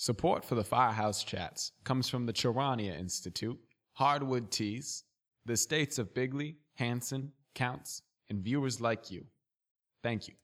Support for the Firehouse Chats comes from the Charania Institute, Hardwood Teas, the states of Bigley, Hanson, Counts, and viewers like you. Thank you.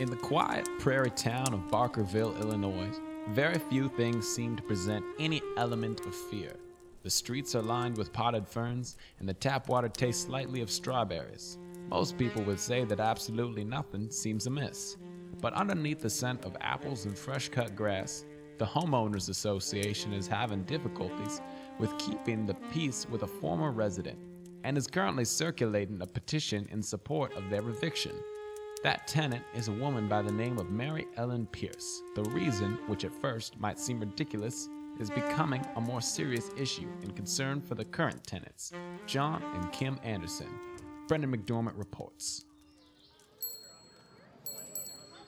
In the quiet prairie town of Barkerville, Illinois, very few things seem to present any element of fear. The streets are lined with potted ferns, and the tap water tastes slightly of strawberries. Most people would say that absolutely nothing seems amiss. But underneath the scent of apples and fresh cut grass, the Homeowners Association is having difficulties with keeping the peace with a former resident and is currently circulating a petition in support of their eviction. That tenant is a woman by the name of Mary Ellen Pierce. The reason, which at first might seem ridiculous, is becoming a more serious issue and concern for the current tenants, John and Kim Anderson. Brendan McDormand reports.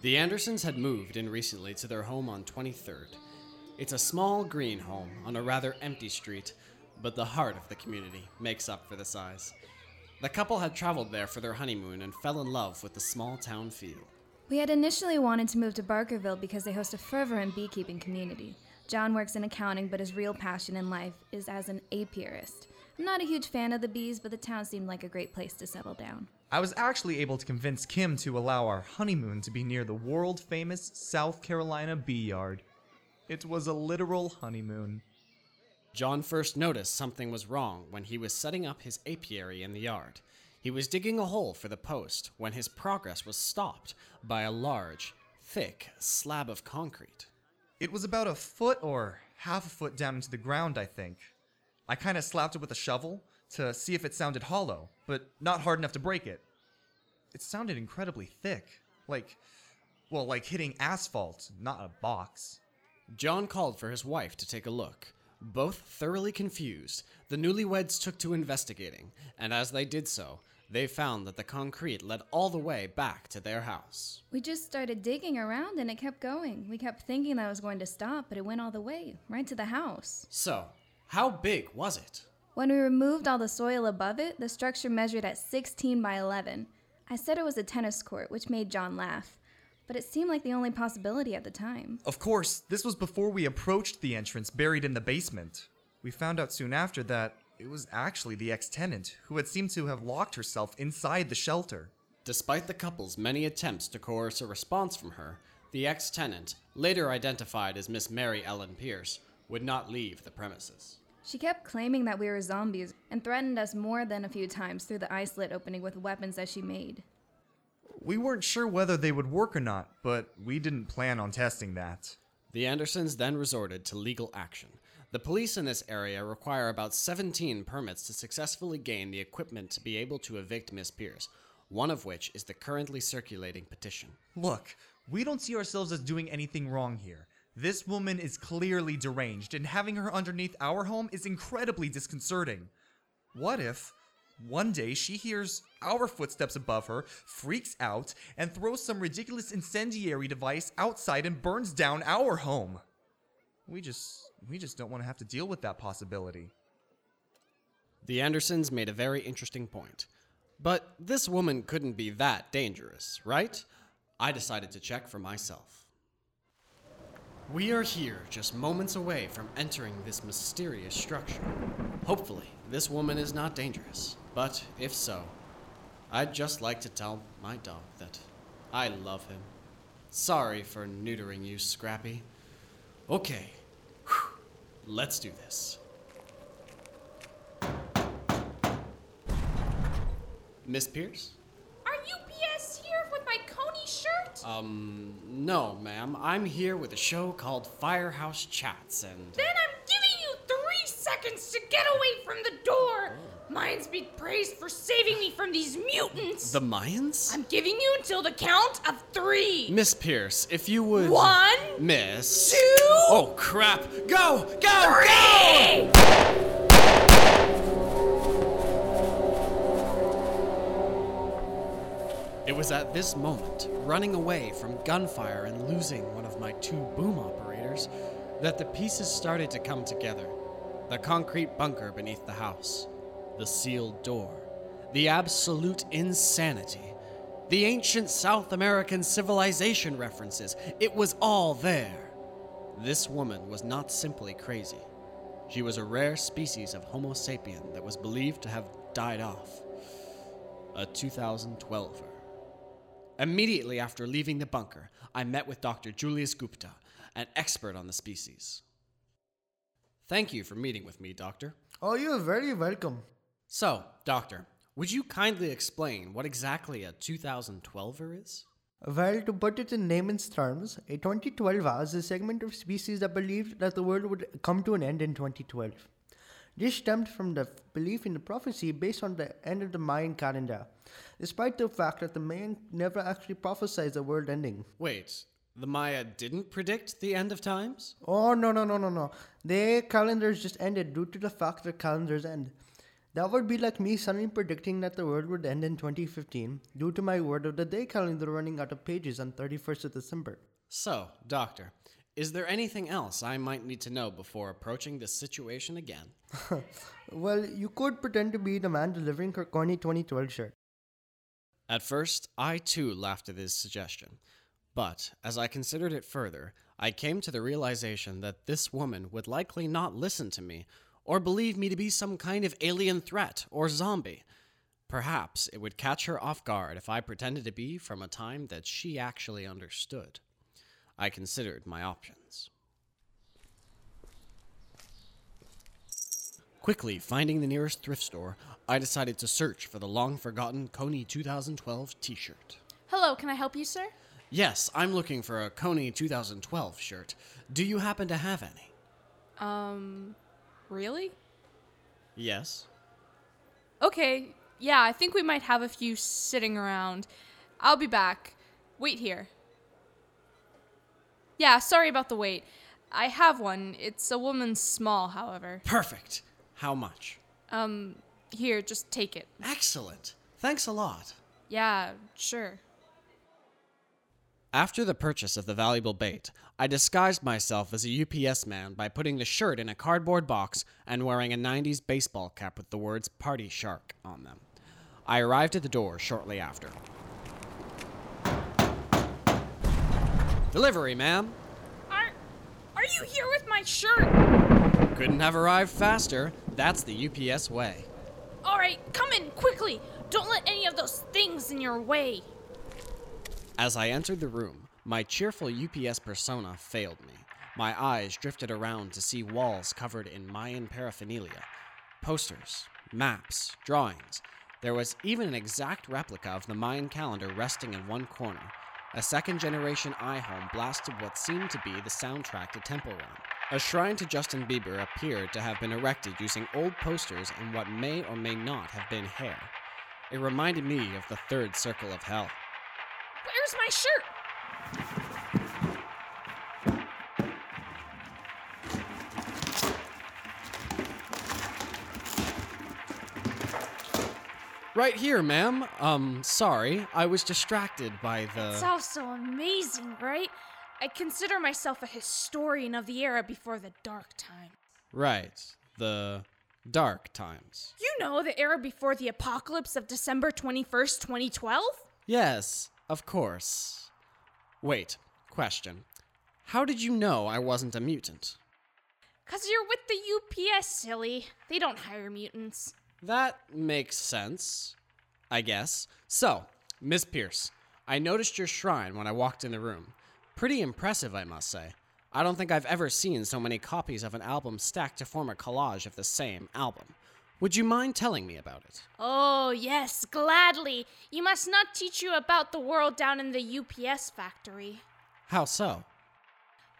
The Andersons had moved in recently to their home on 23rd. It's a small green home on a rather empty street, but the heart of the community makes up for the size. The couple had traveled there for their honeymoon and fell in love with the small town feel. We had initially wanted to move to Barkerville because they host a fervent beekeeping community. John works in accounting, but his real passion in life is as an apiarist. I'm not a huge fan of the bees, but the town seemed like a great place to settle down. I was actually able to convince Kim to allow our honeymoon to be near the world famous South Carolina bee yard. It was a literal honeymoon. John first noticed something was wrong when he was setting up his apiary in the yard. He was digging a hole for the post when his progress was stopped by a large, thick slab of concrete. It was about a foot or half a foot down into the ground, I think. I kind of slapped it with a shovel to see if it sounded hollow, but not hard enough to break it. It sounded incredibly thick. Like, well, like hitting asphalt, not a box. John called for his wife to take a look. Both thoroughly confused, the newlyweds took to investigating, and as they did so, they found that the concrete led all the way back to their house. We just started digging around and it kept going. We kept thinking that it was going to stop, but it went all the way, right to the house. So, how big was it? When we removed all the soil above it, the structure measured at 16 by 11. I said it was a tennis court, which made John laugh, but it seemed like the only possibility at the time. Of course, this was before we approached the entrance buried in the basement. We found out soon after that it was actually the ex tenant who had seemed to have locked herself inside the shelter. Despite the couple's many attempts to coerce a response from her, the ex tenant, later identified as Miss Mary Ellen Pierce, would not leave the premises. She kept claiming that we were zombies and threatened us more than a few times through the isolate opening with weapons that she made. We weren't sure whether they would work or not, but we didn't plan on testing that. The Andersons then resorted to legal action. The police in this area require about 17 permits to successfully gain the equipment to be able to evict Miss Pierce, one of which is the currently circulating petition. Look, we don't see ourselves as doing anything wrong here. This woman is clearly deranged, and having her underneath our home is incredibly disconcerting. What if one day she hears our footsteps above her, freaks out, and throws some ridiculous incendiary device outside and burns down our home? We just we just don't want to have to deal with that possibility. The Andersons made a very interesting point. But this woman couldn't be that dangerous, right? I decided to check for myself. We are here just moments away from entering this mysterious structure. Hopefully, this woman is not dangerous, but if so, I'd just like to tell my dog that I love him. Sorry for neutering you, Scrappy. Okay, Whew. let's do this. Miss Pierce? Are you BS here with my Kony shirt? Um, no, ma'am. I'm here with a show called Firehouse Chats, and. Then I'm giving you three seconds to get away from the door. Mayans be praised for saving me from these mutants. The Mayans? I'm giving you until the count of three. Miss Pierce, if you would. One, Miss. Two. Oh, crap! Go! Go! three. It was at this moment, running away from gunfire and losing one of my two boom operators, that the pieces started to come together. The concrete bunker beneath the house, the sealed door, the absolute insanity, the ancient South American civilization references. It was all there. This woman was not simply crazy. She was a rare species of Homo sapien that was believed to have died off. A 2012er. Immediately after leaving the bunker, I met with Dr. Julius Gupta, an expert on the species. Thank you for meeting with me, Doctor. Oh, you're very welcome. So, Doctor, would you kindly explain what exactly a 2012er is? Well, to put it in layman's terms, a 2012er is a segment of species that believed that the world would come to an end in 2012. This stemmed from the belief in the prophecy based on the end of the Mayan calendar, despite the fact that the Mayan never actually prophesied the world ending. Wait, the Maya didn't predict the end of times? Oh, no, no, no, no, no. Their calendars just ended due to the fact that calendars end. That would be like me suddenly predicting that the world would end in 2015 due to my word of the day calendar running out of pages on 31st of December. So, Doctor, is there anything else I might need to know before approaching this situation again? Well, you could pretend to be the man delivering her corny 2012 shirt. At first, I too laughed at his suggestion. But as I considered it further, I came to the realization that this woman would likely not listen to me or believe me to be some kind of alien threat or zombie. Perhaps it would catch her off guard if I pretended to be from a time that she actually understood. I considered my options. Quickly finding the nearest thrift store, I decided to search for the long forgotten Kony 2012 t shirt. Hello, can I help you, sir? Yes, I'm looking for a Kony 2012 shirt. Do you happen to have any? Um, really? Yes. Okay, yeah, I think we might have a few sitting around. I'll be back. Wait here. Yeah, sorry about the wait. I have one. It's a woman's small, however. Perfect. How much? Um, here, just take it. Excellent. Thanks a lot. Yeah, sure. After the purchase of the valuable bait, I disguised myself as a UPS man by putting the shirt in a cardboard box and wearing a 90s baseball cap with the words Party Shark on them. I arrived at the door shortly after. Delivery, ma'am. Are, are you here with my shirt? Couldn't have arrived faster. That's the UPS way. All right, come in quickly. Don't let any of those things in your way. As I entered the room, my cheerful UPS persona failed me. My eyes drifted around to see walls covered in Mayan paraphernalia posters, maps, drawings. There was even an exact replica of the Mayan calendar resting in one corner. A second generation iHome blasted what seemed to be the soundtrack to Temple Run. A shrine to Justin Bieber appeared to have been erected using old posters and what may or may not have been hair. It reminded me of the third circle of hell. Where's my shirt? Right here, ma'am. Um, sorry, I was distracted by the. It's all so amazing, right? I consider myself a historian of the era before the dark times. Right, the dark times. You know, the era before the apocalypse of December 21st, 2012? Yes, of course. Wait, question. How did you know I wasn't a mutant? Cause you're with the UPS, silly. They don't hire mutants. That makes sense, I guess. So, Miss Pierce, I noticed your shrine when I walked in the room. Pretty impressive, I must say. I don't think I've ever seen so many copies of an album stacked to form a collage of the same album. Would you mind telling me about it? Oh, yes, gladly. You must not teach you about the world down in the UPS factory. How so?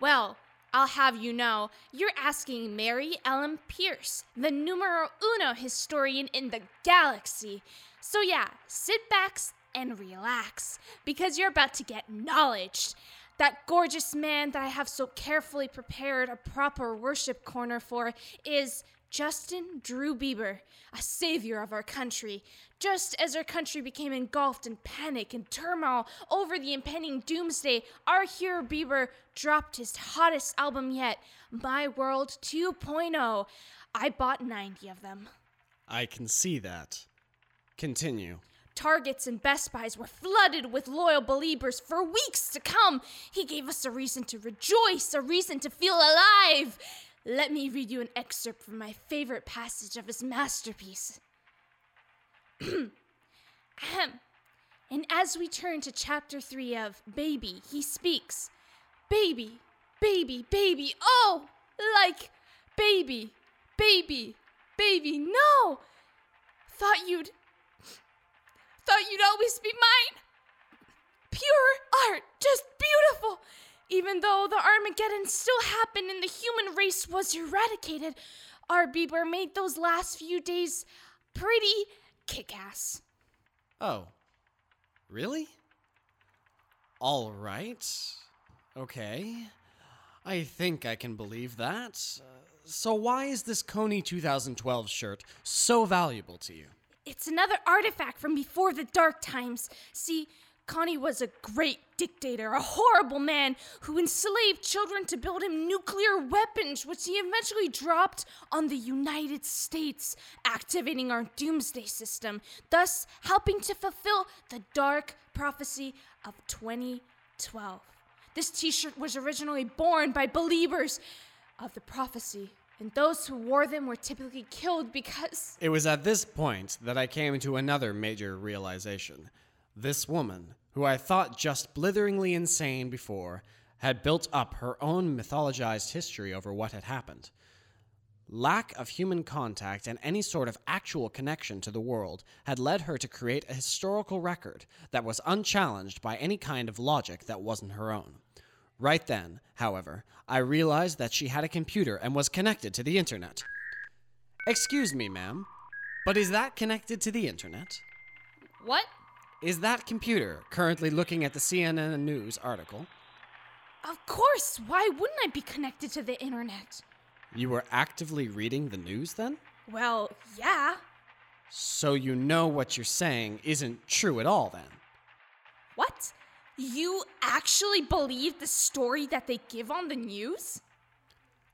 Well, I'll have you know, you're asking Mary Ellen Pierce, the numero uno historian in the galaxy. So, yeah, sit back and relax, because you're about to get knowledge. That gorgeous man that I have so carefully prepared a proper worship corner for is Justin Drew Bieber, a savior of our country. Just as our country became engulfed in panic and turmoil over the impending doomsday, our hero Bieber dropped his hottest album yet, My World 2.0. I bought 90 of them. I can see that. Continue. Targets and Best Buys were flooded with loyal believers for weeks to come. He gave us a reason to rejoice, a reason to feel alive. Let me read you an excerpt from my favorite passage of his masterpiece. Ahem. And as we turn to chapter 3 of Baby, he speaks Baby, baby, baby, oh, like baby, baby, baby, no! Thought you'd. Thought you'd always be mine! Pure art, just beautiful! Even though the Armageddon still happened and the human race was eradicated, our Bieber made those last few days pretty kick ass. Oh. Really? All right. Okay. I think I can believe that. So, why is this Kony 2012 shirt so valuable to you? It's another artifact from before the dark times. See, Kony was a great dictator, a horrible man who enslaved children to build him nuclear weapons, which he eventually dropped on the United States, activating our doomsday system, thus helping to fulfill the dark prophecy of 2012. This t shirt was originally born by believers of the prophecy, and those who wore them were typically killed because. It was at this point that I came to another major realization. This woman, who I thought just blitheringly insane before, had built up her own mythologized history over what had happened. Lack of human contact and any sort of actual connection to the world had led her to create a historical record that was unchallenged by any kind of logic that wasn't her own. Right then, however, I realized that she had a computer and was connected to the internet. Excuse me, ma'am, but is that connected to the internet? What? Is that computer currently looking at the CNN News article? Of course! Why wouldn't I be connected to the internet? You were actively reading the news then? Well, yeah. So you know what you're saying isn't true at all then? What? You actually believe the story that they give on the news?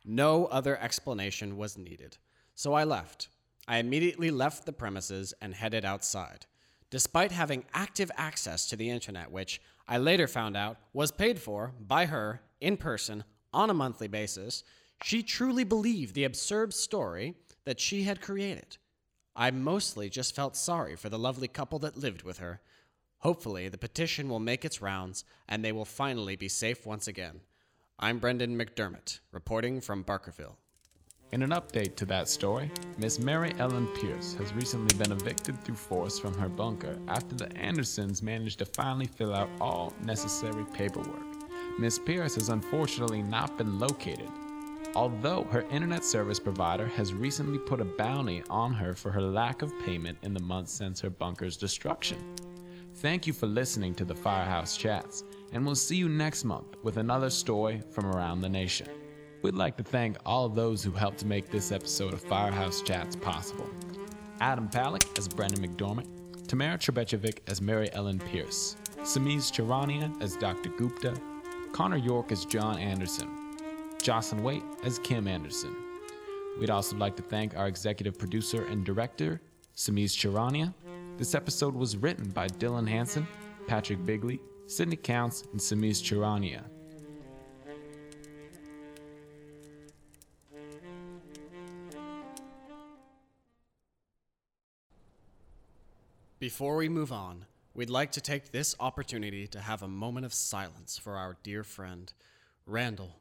No other explanation was needed. So I left. I immediately left the premises and headed outside. Despite having active access to the internet, which I later found out was paid for by her in person on a monthly basis, she truly believed the absurd story that she had created. I mostly just felt sorry for the lovely couple that lived with her. Hopefully, the petition will make its rounds and they will finally be safe once again. I'm Brendan McDermott, reporting from Barkerville. In an update to that story, Miss Mary Ellen Pierce has recently been evicted through force from her bunker after the Andersons managed to finally fill out all necessary paperwork. Miss Pierce has unfortunately not been located, although her internet service provider has recently put a bounty on her for her lack of payment in the months since her bunker's destruction. Thank you for listening to the Firehouse Chats, and we'll see you next month with another story from around the nation. We'd like to thank all of those who helped make this episode of Firehouse Chats possible. Adam Palick as Brendan McDormand, Tamara Trebechovic as Mary Ellen Pierce, Samiz Charania as Dr. Gupta, Connor York as John Anderson, Jocelyn Waite as Kim Anderson. We'd also like to thank our executive producer and director, Samiz Charania. This episode was written by Dylan Hanson, Patrick Bigley, Sydney Counts, and Samiz Charania. Before we move on, we'd like to take this opportunity to have a moment of silence for our dear friend, Randall,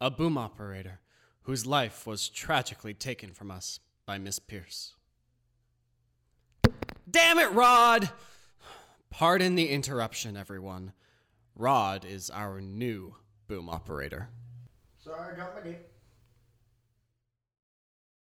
a boom operator whose life was tragically taken from us by Miss Pierce. Damn it, Rod! Pardon the interruption, everyone. Rod is our new boom operator. Sorry, I dropped my.